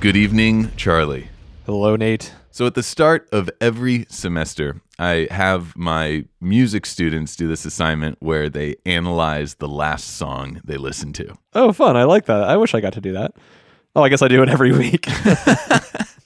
Good evening, Charlie. Hello, Nate. So, at the start of every semester, I have my music students do this assignment where they analyze the last song they listened to. Oh, fun. I like that. I wish I got to do that. Oh, I guess I do it every week.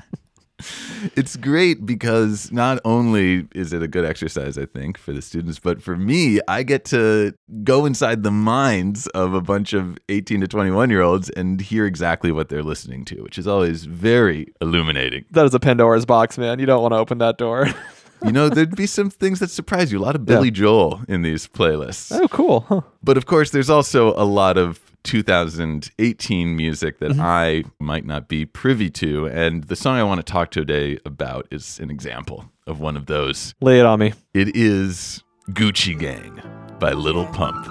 It's great because not only is it a good exercise, I think, for the students, but for me, I get to go inside the minds of a bunch of 18 to 21 year olds and hear exactly what they're listening to, which is always very illuminating. that is a Pandora's box, man. You don't want to open that door. You know, there'd be some things that surprise you. A lot of Billy Joel in these playlists. oh, cool. Huh. But of course, there's also a lot of 2018 music that mm-hmm. I might not be privy to. And the song I want to talk today about is an example of one of those. Lay it on me. It is Gucci Gang by Little Pump.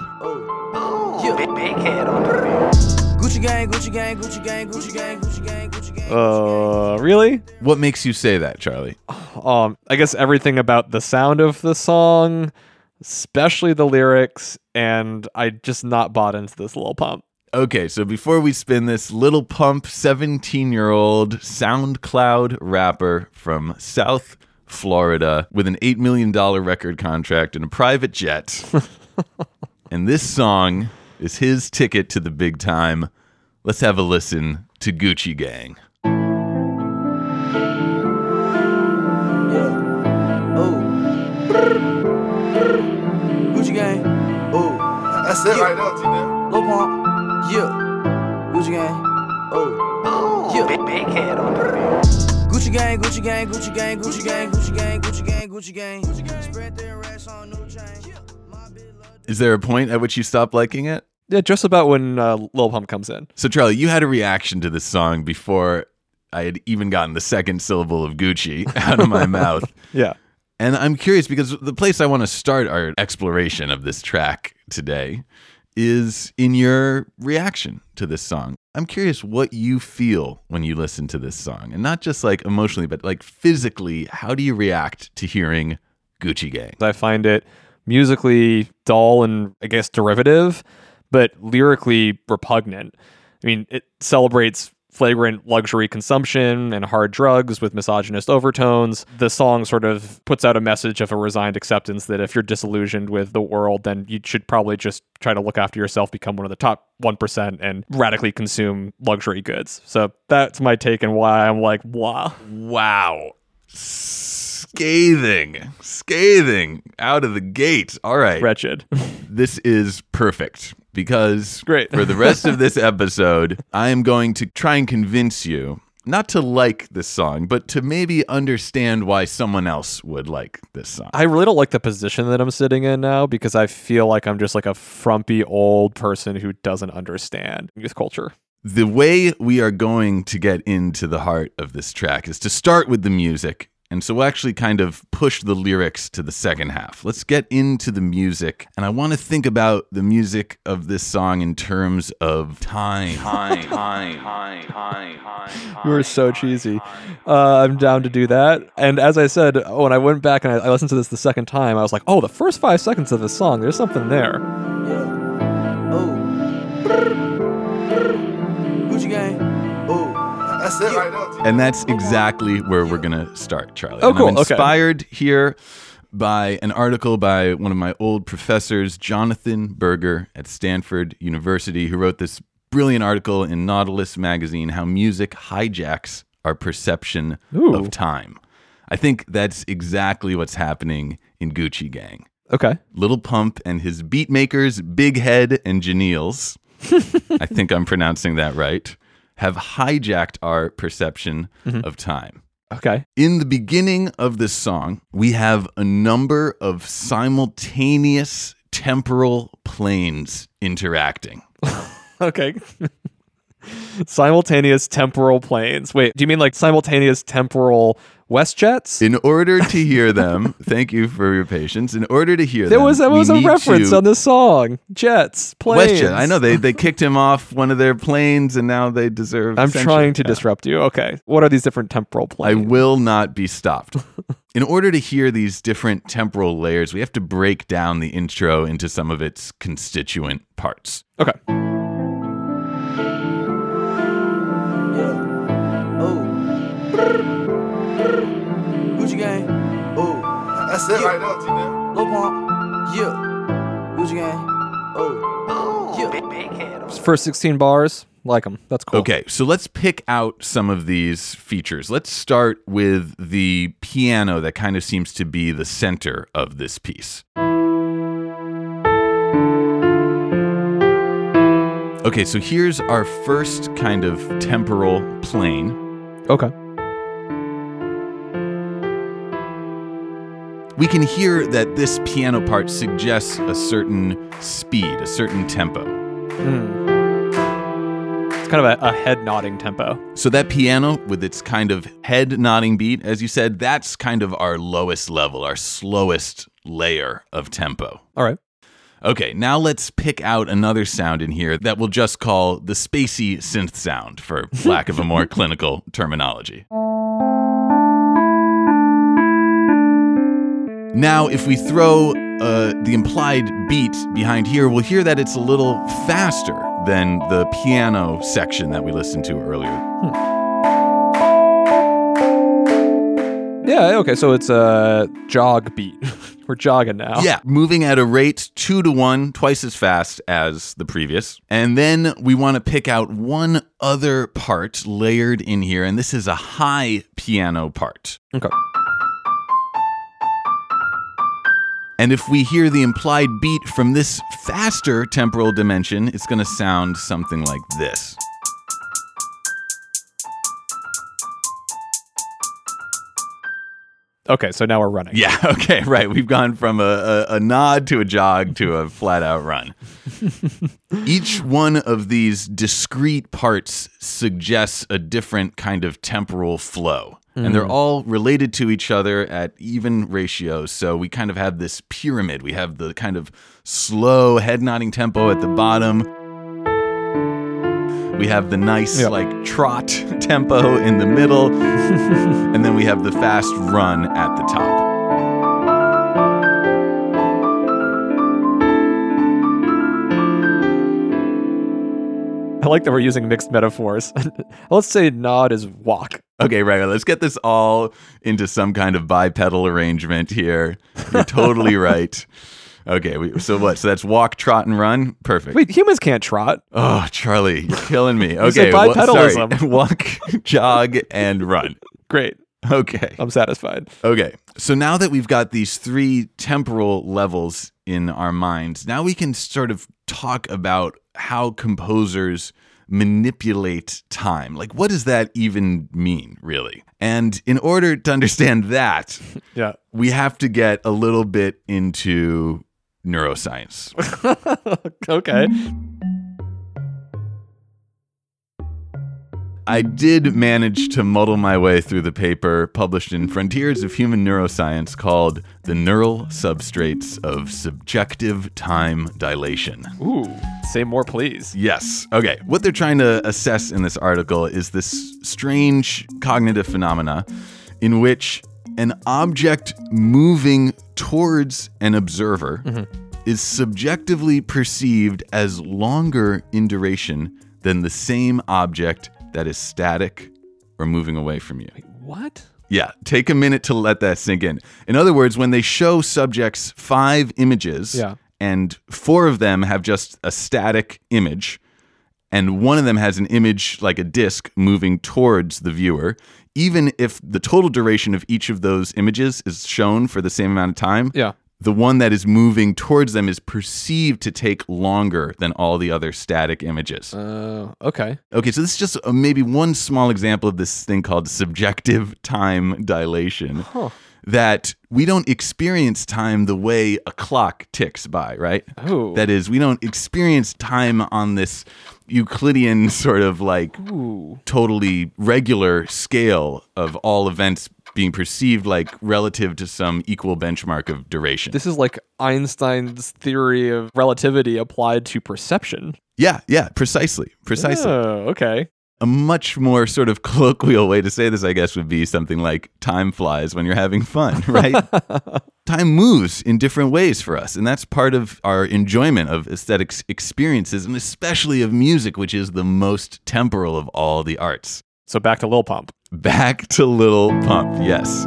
Gucci gang, Gucci gang, Gucci gang, Gucci gang, Gucci gang, Gucci gang. Uh, really? What makes you say that, Charlie? Um, I guess everything about the sound of the song, especially the lyrics, and I just not bought into this little pump. Okay, so before we spin this, Little Pump, 17 year old SoundCloud rapper from South Florida with an $8 million record contract and a private jet. and this song is his ticket to the big time. Let's have a listen to Gucci Gang. Yeah. Oh. Gucci gang. Oh. That's it right there, T-Nev. Lil Pump. Yeah. Gucci gang. Oh. Yeah. Big, big head on Gucci gang, Gucci gang, Gucci gang, Gucci gang, Gucci gang, Gucci gang, Gucci gang. Spread their racks on new chain. My bitch love Is there a point at which you stop liking it? Yeah, just about when uh, Lil Pump comes in. So, Charlie, you had a reaction to this song before I had even gotten the second syllable of Gucci out of my mouth. Yeah. And I'm curious because the place I want to start our exploration of this track today is in your reaction to this song. I'm curious what you feel when you listen to this song, and not just like emotionally, but like physically. How do you react to hearing Gucci Gang? I find it musically dull and I guess derivative, but lyrically repugnant. I mean, it celebrates flagrant luxury consumption and hard drugs with misogynist overtones. The song sort of puts out a message of a resigned acceptance that if you're disillusioned with the world, then you should probably just try to look after yourself, become one of the top 1%, and radically consume luxury goods. So that's my take and why I'm like, wow. Wow. Scathing, scathing out of the gate. All right. Wretched. this is perfect because Great. for the rest of this episode, I am going to try and convince you not to like this song, but to maybe understand why someone else would like this song. I really don't like the position that I'm sitting in now because I feel like I'm just like a frumpy old person who doesn't understand youth culture. the way we are going to get into the heart of this track is to start with the music. And so we'll actually kind of push the lyrics to the second half. Let's get into the music. And I want to think about the music of this song in terms of time. Time, time, time, time, time. You are so cheesy. Uh, I'm down to do that. And as I said, when I went back and I, I listened to this the second time, I was like, oh, the first five seconds of this song, there's something there. That's it right there, T-Nev. And that's exactly where we're going to start, Charlie. Oh, And cool. I'm Okay. inspired here by an article by one of my old professors, Jonathan Berger at Stanford University, who wrote this brilliant article in Nautilus magazine How Music Hijacks Our Perception Ooh. of Time. I think that's exactly what's happening in Gucci Gang. Okay. Little Pump and his beat makers, Big Head and Janelles, I think I'm pronouncing that right, have hijacked our perception Mm-hmm. of time. Okay. In the beginning of this song, we have a number of simultaneous temporal planes interacting. Okay. simultaneous temporal planes. Wait, do you mean like simultaneous temporal WestJets? In order to hear them, thank you for your patience. In order to hear there them, was there we was a reference to- on the song. Jets, planes. WestJet. I know they they kicked him off one of their planes, and now they deserve. I'm censorship. trying to Yeah. disrupt you. Okay. What are these different temporal planes? I will not be stopped. In order to hear these different temporal layers, we have to break down the intro into some of its constituent parts. Okay. Yeah. Oh. Gucci gang. Oh. That's it right there, T-Nev. Lil Pump. Yeah. Gucci gang. Oh. oh. Yeah. First 16 bars, like them. That's cool. Okay, so let's pick out some of these features. Let's start with the piano that kind of seems to be the center of this piece. Okay, so here's our first kind of temporal plane. Okay. We can hear that this piano part suggests a certain speed, a certain tempo. Hmm. It's kind of a, a head nodding tempo. So that piano with its kind of head nodding beat, as you said, that's kind of our lowest level, our slowest layer of tempo. All right. Okay, now let's pick out another sound in here that we'll just call the spacey synth sound, for lack of a more clinical terminology. Now, if we throw uh, the implied beat behind here, we'll hear that it's a little faster than the piano section that we listened to earlier. Yeah, okay, so it's a jog beat. We're jogging now. Yeah, moving at a rate two to one, twice as fast as the previous. And then we want to pick out one other part layered in here, and this is a high piano part. Okay. And if we hear the implied beat from this faster temporal dimension, it's going to sound something like this. Okay, so now we're running. Yeah, okay, right. We've gone from a, a, a nod to a jog to a flat out run. Each one of these discrete parts suggests a different kind of temporal flow. And they're hmm. all related to each other at even ratios. So we kind of have this pyramid. We have the kind of slow head nodding tempo at the bottom. We have the nice, Yeah. like, trot tempo in the middle. and then we have the fast run at the top. I like that we're using mixed metaphors. Let's say nod is walk. Okay, right. Let's get this all into some kind of bipedal arrangement here. You're totally right. Okay, we, so what? So that's walk, trot, and run. Perfect. Wait, humans can't trot. Oh, Charlie, you're killing me. Okay, wa- sorry. bipedalism. walk, jog, and run. Great. Okay. I'm satisfied. Okay. So now that we've got these three temporal levels in our minds, now we can sort of talk about how composers manipulate time. Like, what does that even mean, really? And in order to understand that, Yeah. we have to get a little bit into neuroscience. okay. I did manage to muddle my way through the paper published in Frontiers of Human Neuroscience called The Neural Substrates of Subjective Time Dilation. Ooh. Say more, please. Yes. Okay. What they're trying to assess in this article is this strange cognitive phenomena in which an object moving towards an observer mm-hmm. is subjectively perceived as longer in duration than the same object that is static or moving away from you. What? Yeah, take a minute to let that sink in. In other words, when they show subjects five images Yeah. and four of them have just a static image, and one of them has an image like a disc moving towards the viewer, even if the total duration of each of those images is shown for the same amount of time, Yeah. The one that is moving towards them is perceived to take longer than all the other static images. Oh, okay. Okay, so this is just uh, maybe one small example of this thing called subjective time dilation. That we don't experience time the way a clock ticks by, right? Ooh. That is, we don't experience time on this Euclidean sort of like Ooh. totally regular scale of all events being perceived like relative to some equal benchmark of duration. This is like Einstein's theory of relativity applied to perception. yeah, yeah, precisely. Precisely. Oh, okay. A much more sort of colloquial way to say this, I guess, would be something like time flies when you're having fun, right? time moves in different ways for us. And that's part of our enjoyment of aesthetic experiences, and especially of music, which is the most temporal of all the arts. So back to Lil Pump. Back to Little Pump, yes.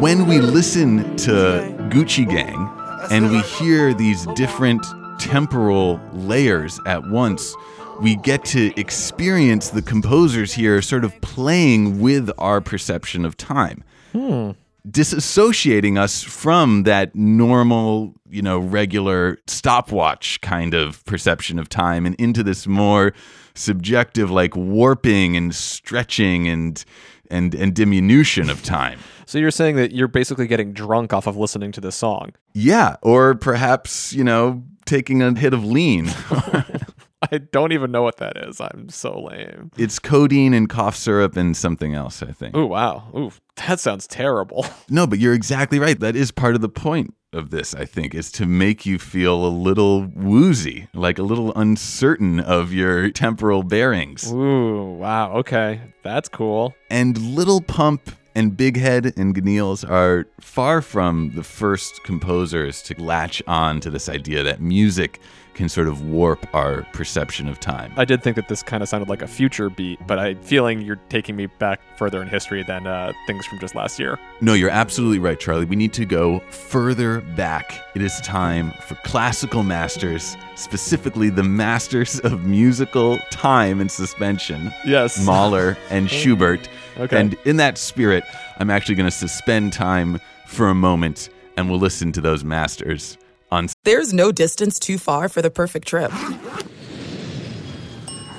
When we listen to Gucci Gang and we hear these different temporal layers at once, we get to experience the composers here sort of playing with our perception of time. Hmm. Disassociating us from that normal, you know, regular stopwatch kind of perception of time and into this more subjective, like warping and stretching and and and diminution of time. So you're saying that you're basically getting drunk off of listening to this song. Yeah, or perhaps, you know, taking a hit of lean. I don't even know what that is. I'm so lame. it's codeine and cough syrup and something else, I think. Oh, wow. Ooh, that sounds terrible. No, but you're exactly right. That is part of the point of this, I think, is to make you feel a little woozy, like a little uncertain of your temporal bearings. Ooh, wow. Okay. That's cool. And Little Pump and Big Head and Gnealz are far from the first composers to latch on to this idea that music can sort of warp our perception of time. I did think that this kind of sounded like a future beat, but I'm feeling you're taking me back further in history than uh, things from just last year. No, you're absolutely right, Charlie. We need to go further back. It is time for classical masters, specifically the masters of musical time and suspension. Yes. Mahler and Schubert. Okay. And in that spirit, I'm actually going to suspend time for a moment and we'll listen to those masters on There's no distance too far for the perfect trip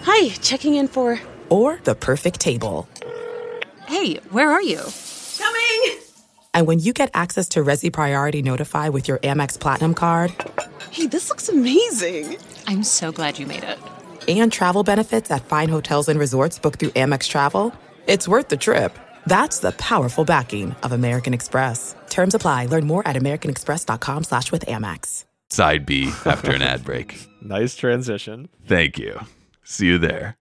Hi, checking in for. or the perfect table. Hey, where are you? Coming! And when you get access to Resy Priority Notify with your Amex Platinum card Hey, this looks amazing. I'm so glad you made it. and travel benefits at fine hotels and resorts booked through Amex Travel, it's worth the trip. That's the powerful backing of American Express. Terms apply. Learn more at americanexpress.com slash with Amex. side B after an ad break. Nice transition. Thank you. See you there.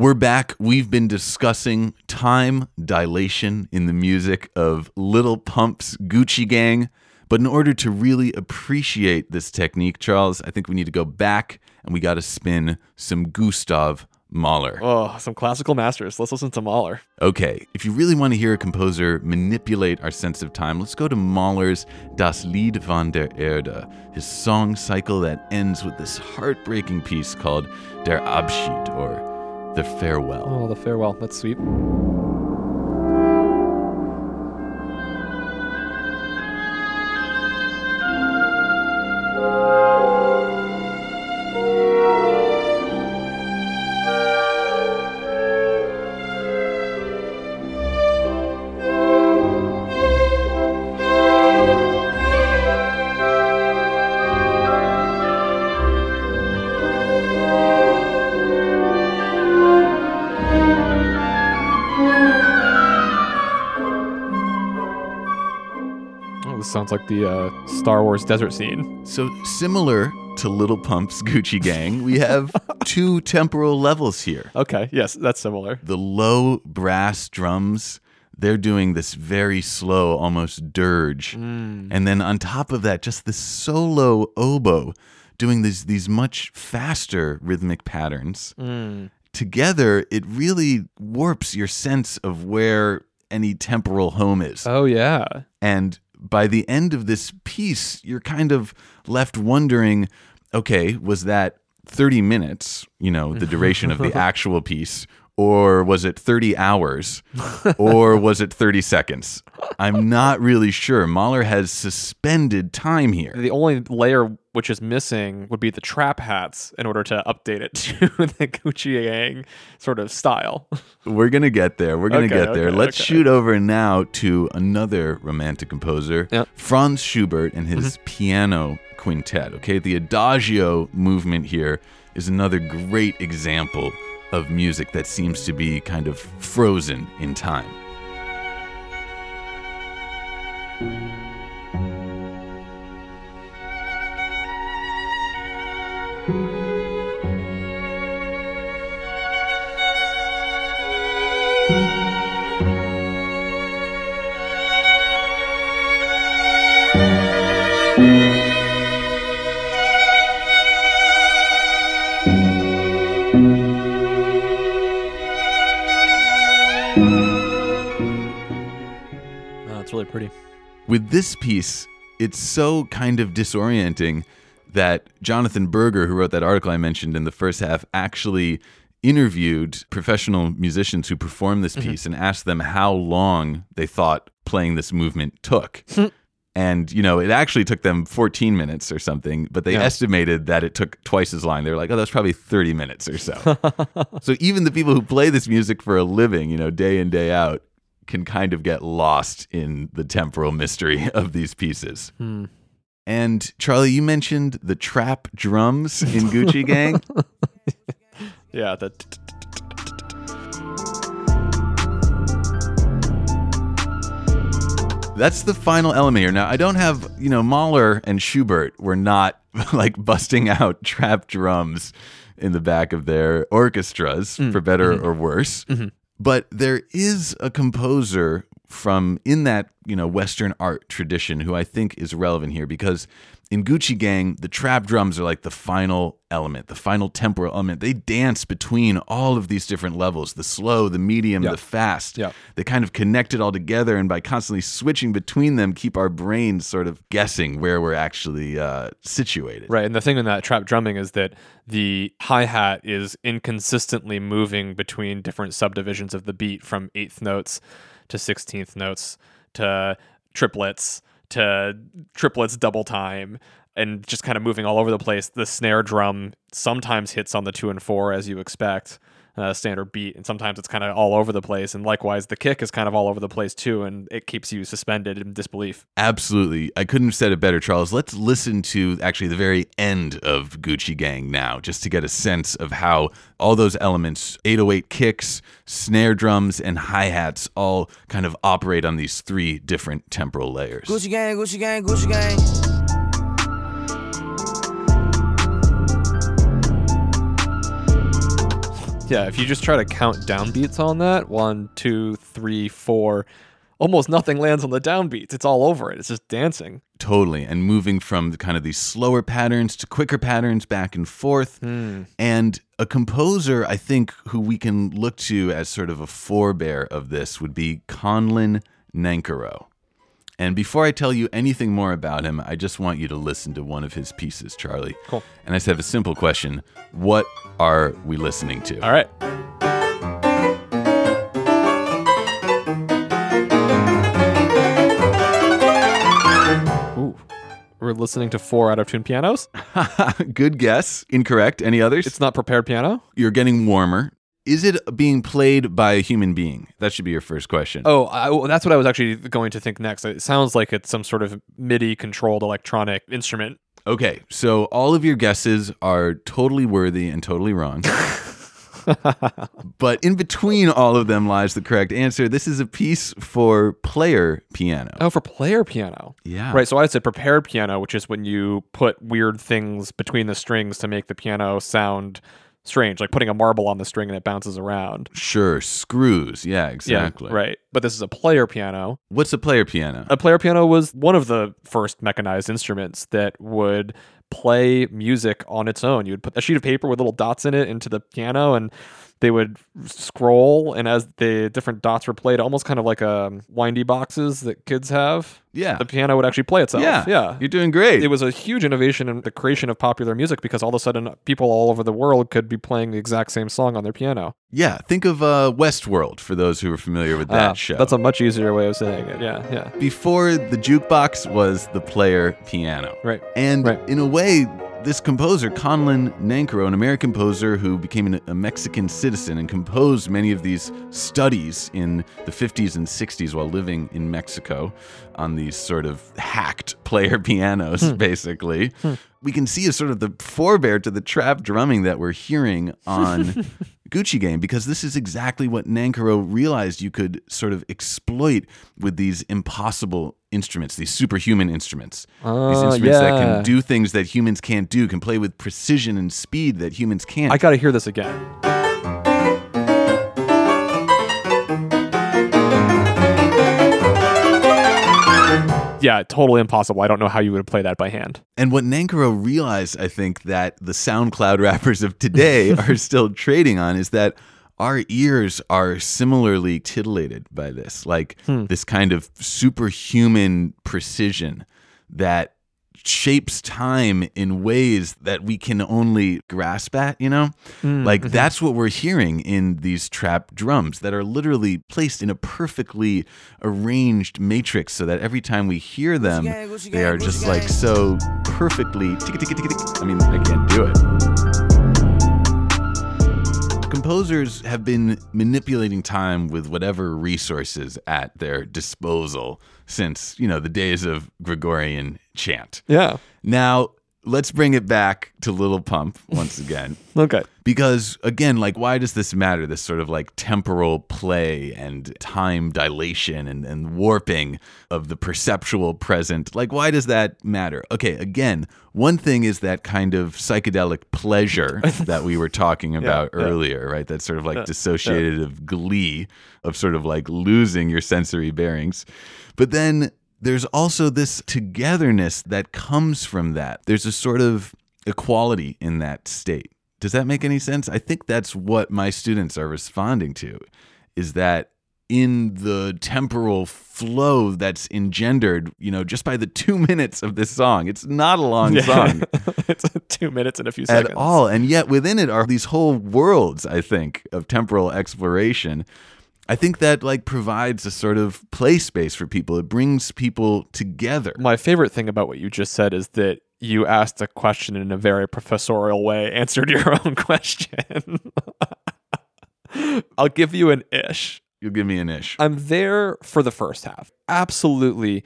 We're back. We've been discussing time dilation in the music of Little Pump's Gucci Gang. But in order to really appreciate this technique, Charles, I think we need to go back and we got to spin some Gustav Mahler. Oh, some classical masters. Let's listen to Mahler. Okay, if you really want to hear a composer manipulate our sense of time, let's go to Mahler's Das Lied von der Erde, his song cycle that ends with this heartbreaking piece called Der Abschied, or The Farewell. Oh, the farewell. That's sweet. Like the uh, Star Wars desert scene. So, similar to Little Pump's Gucci Gang, we have two temporal levels here. Okay, yes, that's similar. The low brass drums, they're doing this very slow, almost dirge. And then on top of that, just the solo oboe doing these, these much faster rhythmic patterns. Together, it really warps your sense of where any temporal home is. Oh, yeah. And by the end of this piece, you're kind of left wondering okay, was that 30 minutes, you know, the duration of the actual piece, Or was it 30 hours? or was it 30 seconds? I'm not really sure. Mahler has suspended time here. The only layer which is missing would be the trap hats in order to update it to the Gucci Gang sort of style. We're going to get there. We're going to Okay, get there. okay, Let's okay. shoot over now to another romantic composer, Yep. Franz Schubert and his mm-hmm. piano quintet. Okay, the Adagio movement here is another great example of music that seems to be kind of frozen in time. This piece, it's so kind of disorienting that Jonathan Berger, who wrote that article I mentioned in the first half, actually interviewed professional musicians who performed this mm-hmm. piece and asked them how long they thought playing this movement took. and, you know, it actually took them 14 minutes or something, but they Yeah. estimated that it took twice as long. They were like, oh, that's probably 30 minutes or so. so even the people who play this music for a living, you know, day in, day out, can kind of get lost in the temporal mystery of these pieces. Hmm. And Charlie, you mentioned the trap drums in Gucci Gang. Yeah, the That's the final element here. Now, I don't have, you know, Mahler and Schubert were not like busting out trap drums in the back of their orchestras, hmm. for better mm-hmm. or worse. Mm-hmm. But there is a composer from in that, you know, Western art tradition who I think is relevant here because in Gucci Gang, the trap drums are like the final element, the final temporal element. They dance between all of these different levels the slow, the medium, Yeah. the fast. Yeah. They kind of connect it all together, and by constantly switching between them, keep our brains sort of guessing where we're actually uh, situated. Right, and the thing in that trap drumming is that the hi hat is inconsistently moving between different subdivisions of the beat, from eighth notes to sixteenth notes to triplets to triplets double time, and just kind of moving all over the place. The snare drum sometimes hits on the two and four as you expect. Uh, standard beat, and sometimes it's kind of all over the place, and likewise the kick is kind of all over the place too, and it keeps you suspended in disbelief. Absolutely. I couldn't have said it better, Charles. Let's listen to actually the very end of Gucci Gang now, just to get a sense of how all those elements 808 kicks, snare drums, and hi hats all kind of operate on these three different temporal layers. Gucci gang, Gucci gang, Gucci gang. Yeah, if you just try to count downbeats on that, one, two, three, four, almost nothing lands on the downbeats. It's all over it. It's just dancing. Totally. And moving from the kind of these slower patterns to quicker patterns back and forth. Hmm. And a composer, I think, who we can look to as sort of a forebear of this would be Conlon Nancarrow. And before I tell you anything more about him, I just want you to listen to one of his pieces, Charlie. Cool. And I just have a simple question What are we listening to? All right. Ooh. We're listening to four out of tune pianos. Good guess. Incorrect. Any others? It's not prepared piano. You're getting warmer. Is it being played by a human being? That should be your first question. Oh, I, well, that's what I was actually going to think next. It sounds like it's some sort of MIDI controlled electronic instrument. Okay, so all of your guesses are totally worthy and totally wrong. but in between all of them lies the correct answer. This is a piece for player piano. Oh, for player piano. Yeah. Right. So I said prepared piano, which is when you put weird things between the strings to make the piano sound strange, like putting a marble on the string and it bounces around. Sure, screws. Yeah, exactly. Yeah, right. But this is a player piano. What's a player piano? A player piano was one of the first mechanized instruments that would play music on its own. You would put a sheet of paper with little dots in it into the piano and they would scroll and as the different dots were played almost kind of like um, windy boxes that kids have Yeah. the piano would actually play itself yeah. yeah You're doing great. it was a huge innovation in the creation of popular music because all of a sudden people all over the world could be playing the exact same song on their piano yeah. Think of uh, Westworld for those who are familiar with that Ah, show. that's a much easier way of saying it yeah yeah Before the jukebox was the player piano. Right. And Right. in a way, this composer, Conlon Nancarrow, an American composer who became an, a Mexican citizen and composed many of these studies in the 50s and 60s while living in Mexico on these sort of hacked player pianos, Hmm. basically. We can see as sort of the forebear to the trap drumming that we're hearing on Gucci Gang because this is exactly what Nancarrow realized you could sort of exploit with these impossible instruments, these superhuman instruments. these Ah, instruments that can do things that humans can't do, can play with precision and speed that humans can't. i gotta hear this again yeah totally impossible. I don't know how you would play that by hand. And what Nancarrow realized, I think, that the SoundCloud rappers of today are still trading on is that our ears are similarly titillated by this, like hmm. this kind of superhuman precision that shapes time in ways that we can only grasp at, you know? Mm, like mm-hmm. that's what we're hearing in these trap drums that are literally placed in a perfectly arranged matrix so that every time we hear them, they are just like so perfectly tick tick tick tick. I mean, I can't do it. Composers have been manipulating time with whatever resources at their disposal since, you know, the days of Gregorian chant. yeah Now, let's bring it back to Little Pump once again. okay Because again, like, why does this matter? This sort of like temporal play and time dilation and, and warping of the perceptual present. Like, why does that matter? Okay, again, one thing is that kind of psychedelic pleasure that we were talking about yeah. earlier, right? That sort of like dissociated of glee, of sort of like losing your sensory bearings. But then there's also this togetherness that comes from that. There's a sort of equality in that state. Does that make any sense? I think that's what my students are responding to is that in the temporal flow that's engendered, you know, just by the two minutes of this song. It's not a long song it's two minutes and a few seconds at all. And yet within it are these whole worlds, I think, of temporal exploration. I think that like provides a sort of play space for people. It brings people together. My favorite thing about what you just said is that you asked a question in a very professorial way, answered your own question. I'll give you an ish. You'll give me an ish. I'm there for the first half. Absolutely.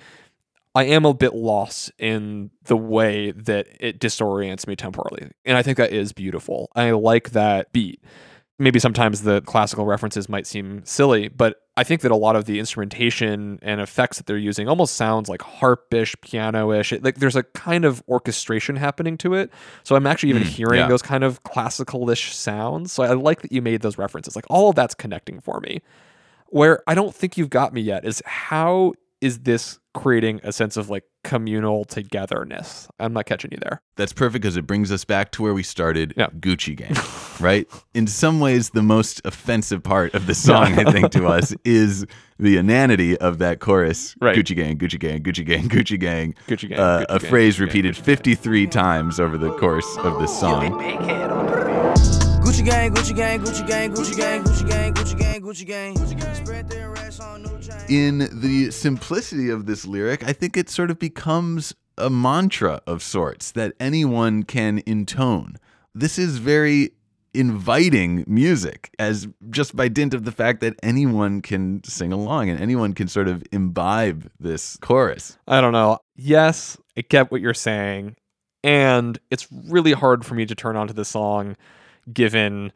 I am a bit lost in the way that it disorients me temporally. And I think that is beautiful. I like that beat. Maybe sometimes the classical references might seem silly, but I think that a lot of the instrumentation and effects that they're using almost sounds like harpish, piano-ish. It- like there's a kind of orchestration happening to it. So I'm actually even hmm, hearing yeah. those kind of classical-ish sounds. So I like that you made those references. Like all of that's connecting for me. Where I don't think you've got me yet is how is this creating a sense of like communal togetherness? I'm not catching you there. That's perfect because it brings us back to where we started Yeah. Gucci Gang, right? In some ways, the most offensive part of the song, I think, to us is the inanity of that chorus Right. Gucci Gang, Gucci Gang, Gucci Gang, Gucci Gang. Gucci gang, uh, Gucci a gang, phrase Gucci gang, repeated Gucci gang. 53 times over the course of this song. Gucci gang, Gucci gang, Gucci gang, Gucci gang, Gucci gang, Gucci gang, Gucci gang. Spread their racks on new chain. in the simplicity of this lyric, I think it sort of becomes a mantra of sorts that anyone can intone. This is very inviting music as just by dint of the fact that anyone can sing along and anyone can sort of imbibe this chorus. I don't know. Yes, I get what you're saying. And it's really hard for me to turn onto the song given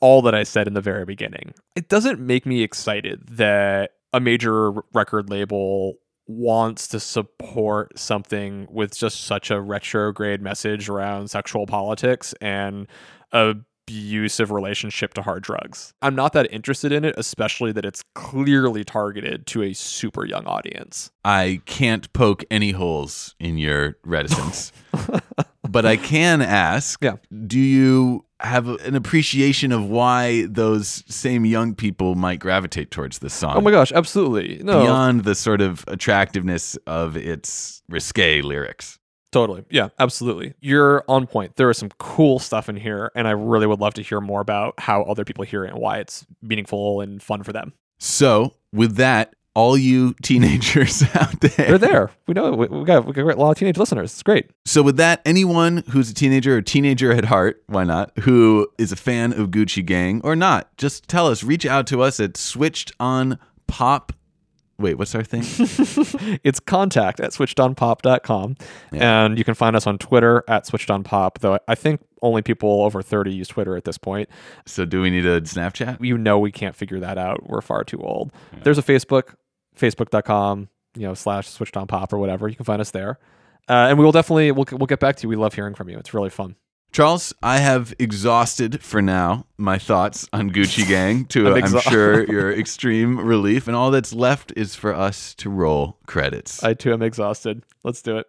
all that I said in the very beginning. It doesn't make me excited that a major record label wants to support something with just such a retrograde message around sexual politics and abusive relationship to hard drugs. I'm not that interested in it, especially that it's clearly targeted to a super young audience. I can't poke any holes in your reticence. but I can ask Yeah. do you have an appreciation of why those same young people might gravitate towards this song? Oh my gosh, absolutely. No, Beyond the sort of attractiveness of its risque lyrics. Totally. Yeah, absolutely. You're on point. There is some cool stuff in here, and I really would love to hear more about how other people hear it and why it's meaningful and fun for them. So, with that, all you teenagers out there. They're there. We know we, we got we got a lot of teenage listeners. It's great. So, with that, anyone who's a teenager or teenager at heart, why not, who is a fan of Gucci Gang or not, just tell us, reach out to us at switched on pop. Wait, what's our thing? It's contact at switchedonpop.com. Yeah. And you can find us on Twitter at switchedonpop, though I think only people over 30 use Twitter at this point. so, do we need a Snapchat? You know we can't figure that out. We're far too old. There's a Facebook, facebook.com, you know, slash switchedonpop or whatever. You can find us there. Uh, and we will definitely we'll, we'll get back to you. We love hearing from you. It's really fun. Charles, I have exhausted for now my thoughts on Gucci Gang to, I'm I'm, sure, your extreme relief. And all that's left is for us to roll credits. I too am exhausted. Let's do it.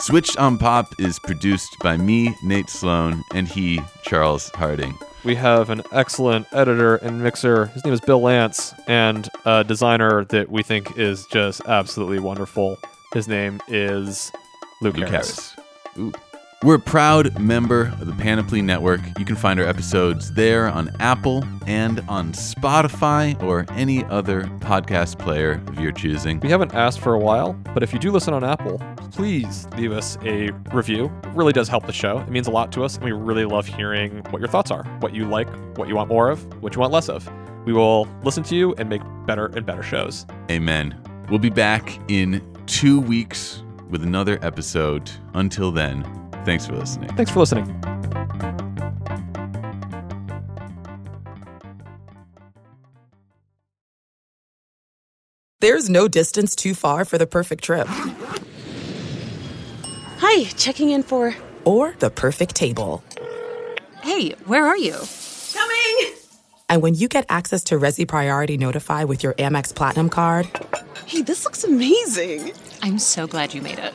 Switched on Pop is produced by me, Nate Sloan, and he, Charles Harding. We have an excellent editor and mixer. His name is Bill Lance, and a designer that we think is just absolutely wonderful. His name is Luke, Luke Harris. Harris. We're a proud member of the Panoply Network. You can find our episodes there on Apple and on Spotify or any other podcast player of your choosing. We haven't asked for a while, but if you do listen on Apple, please leave us a review. It really does help the show. It means a lot to us, and we really love hearing what your thoughts are, what you like, what you want more of, what you want less of. We will listen to you and make better and better shows. Amen. We'll be back in two weeks with another episode. Until then, thanks for listening. Thanks for listening. There's no distance too far for the perfect trip Hi, checking in for. or the perfect table. Hey, where are you? Coming! And when you get access to Resy Priority Notify with your Amex Platinum card Hey, this looks amazing. I'm so glad you made it.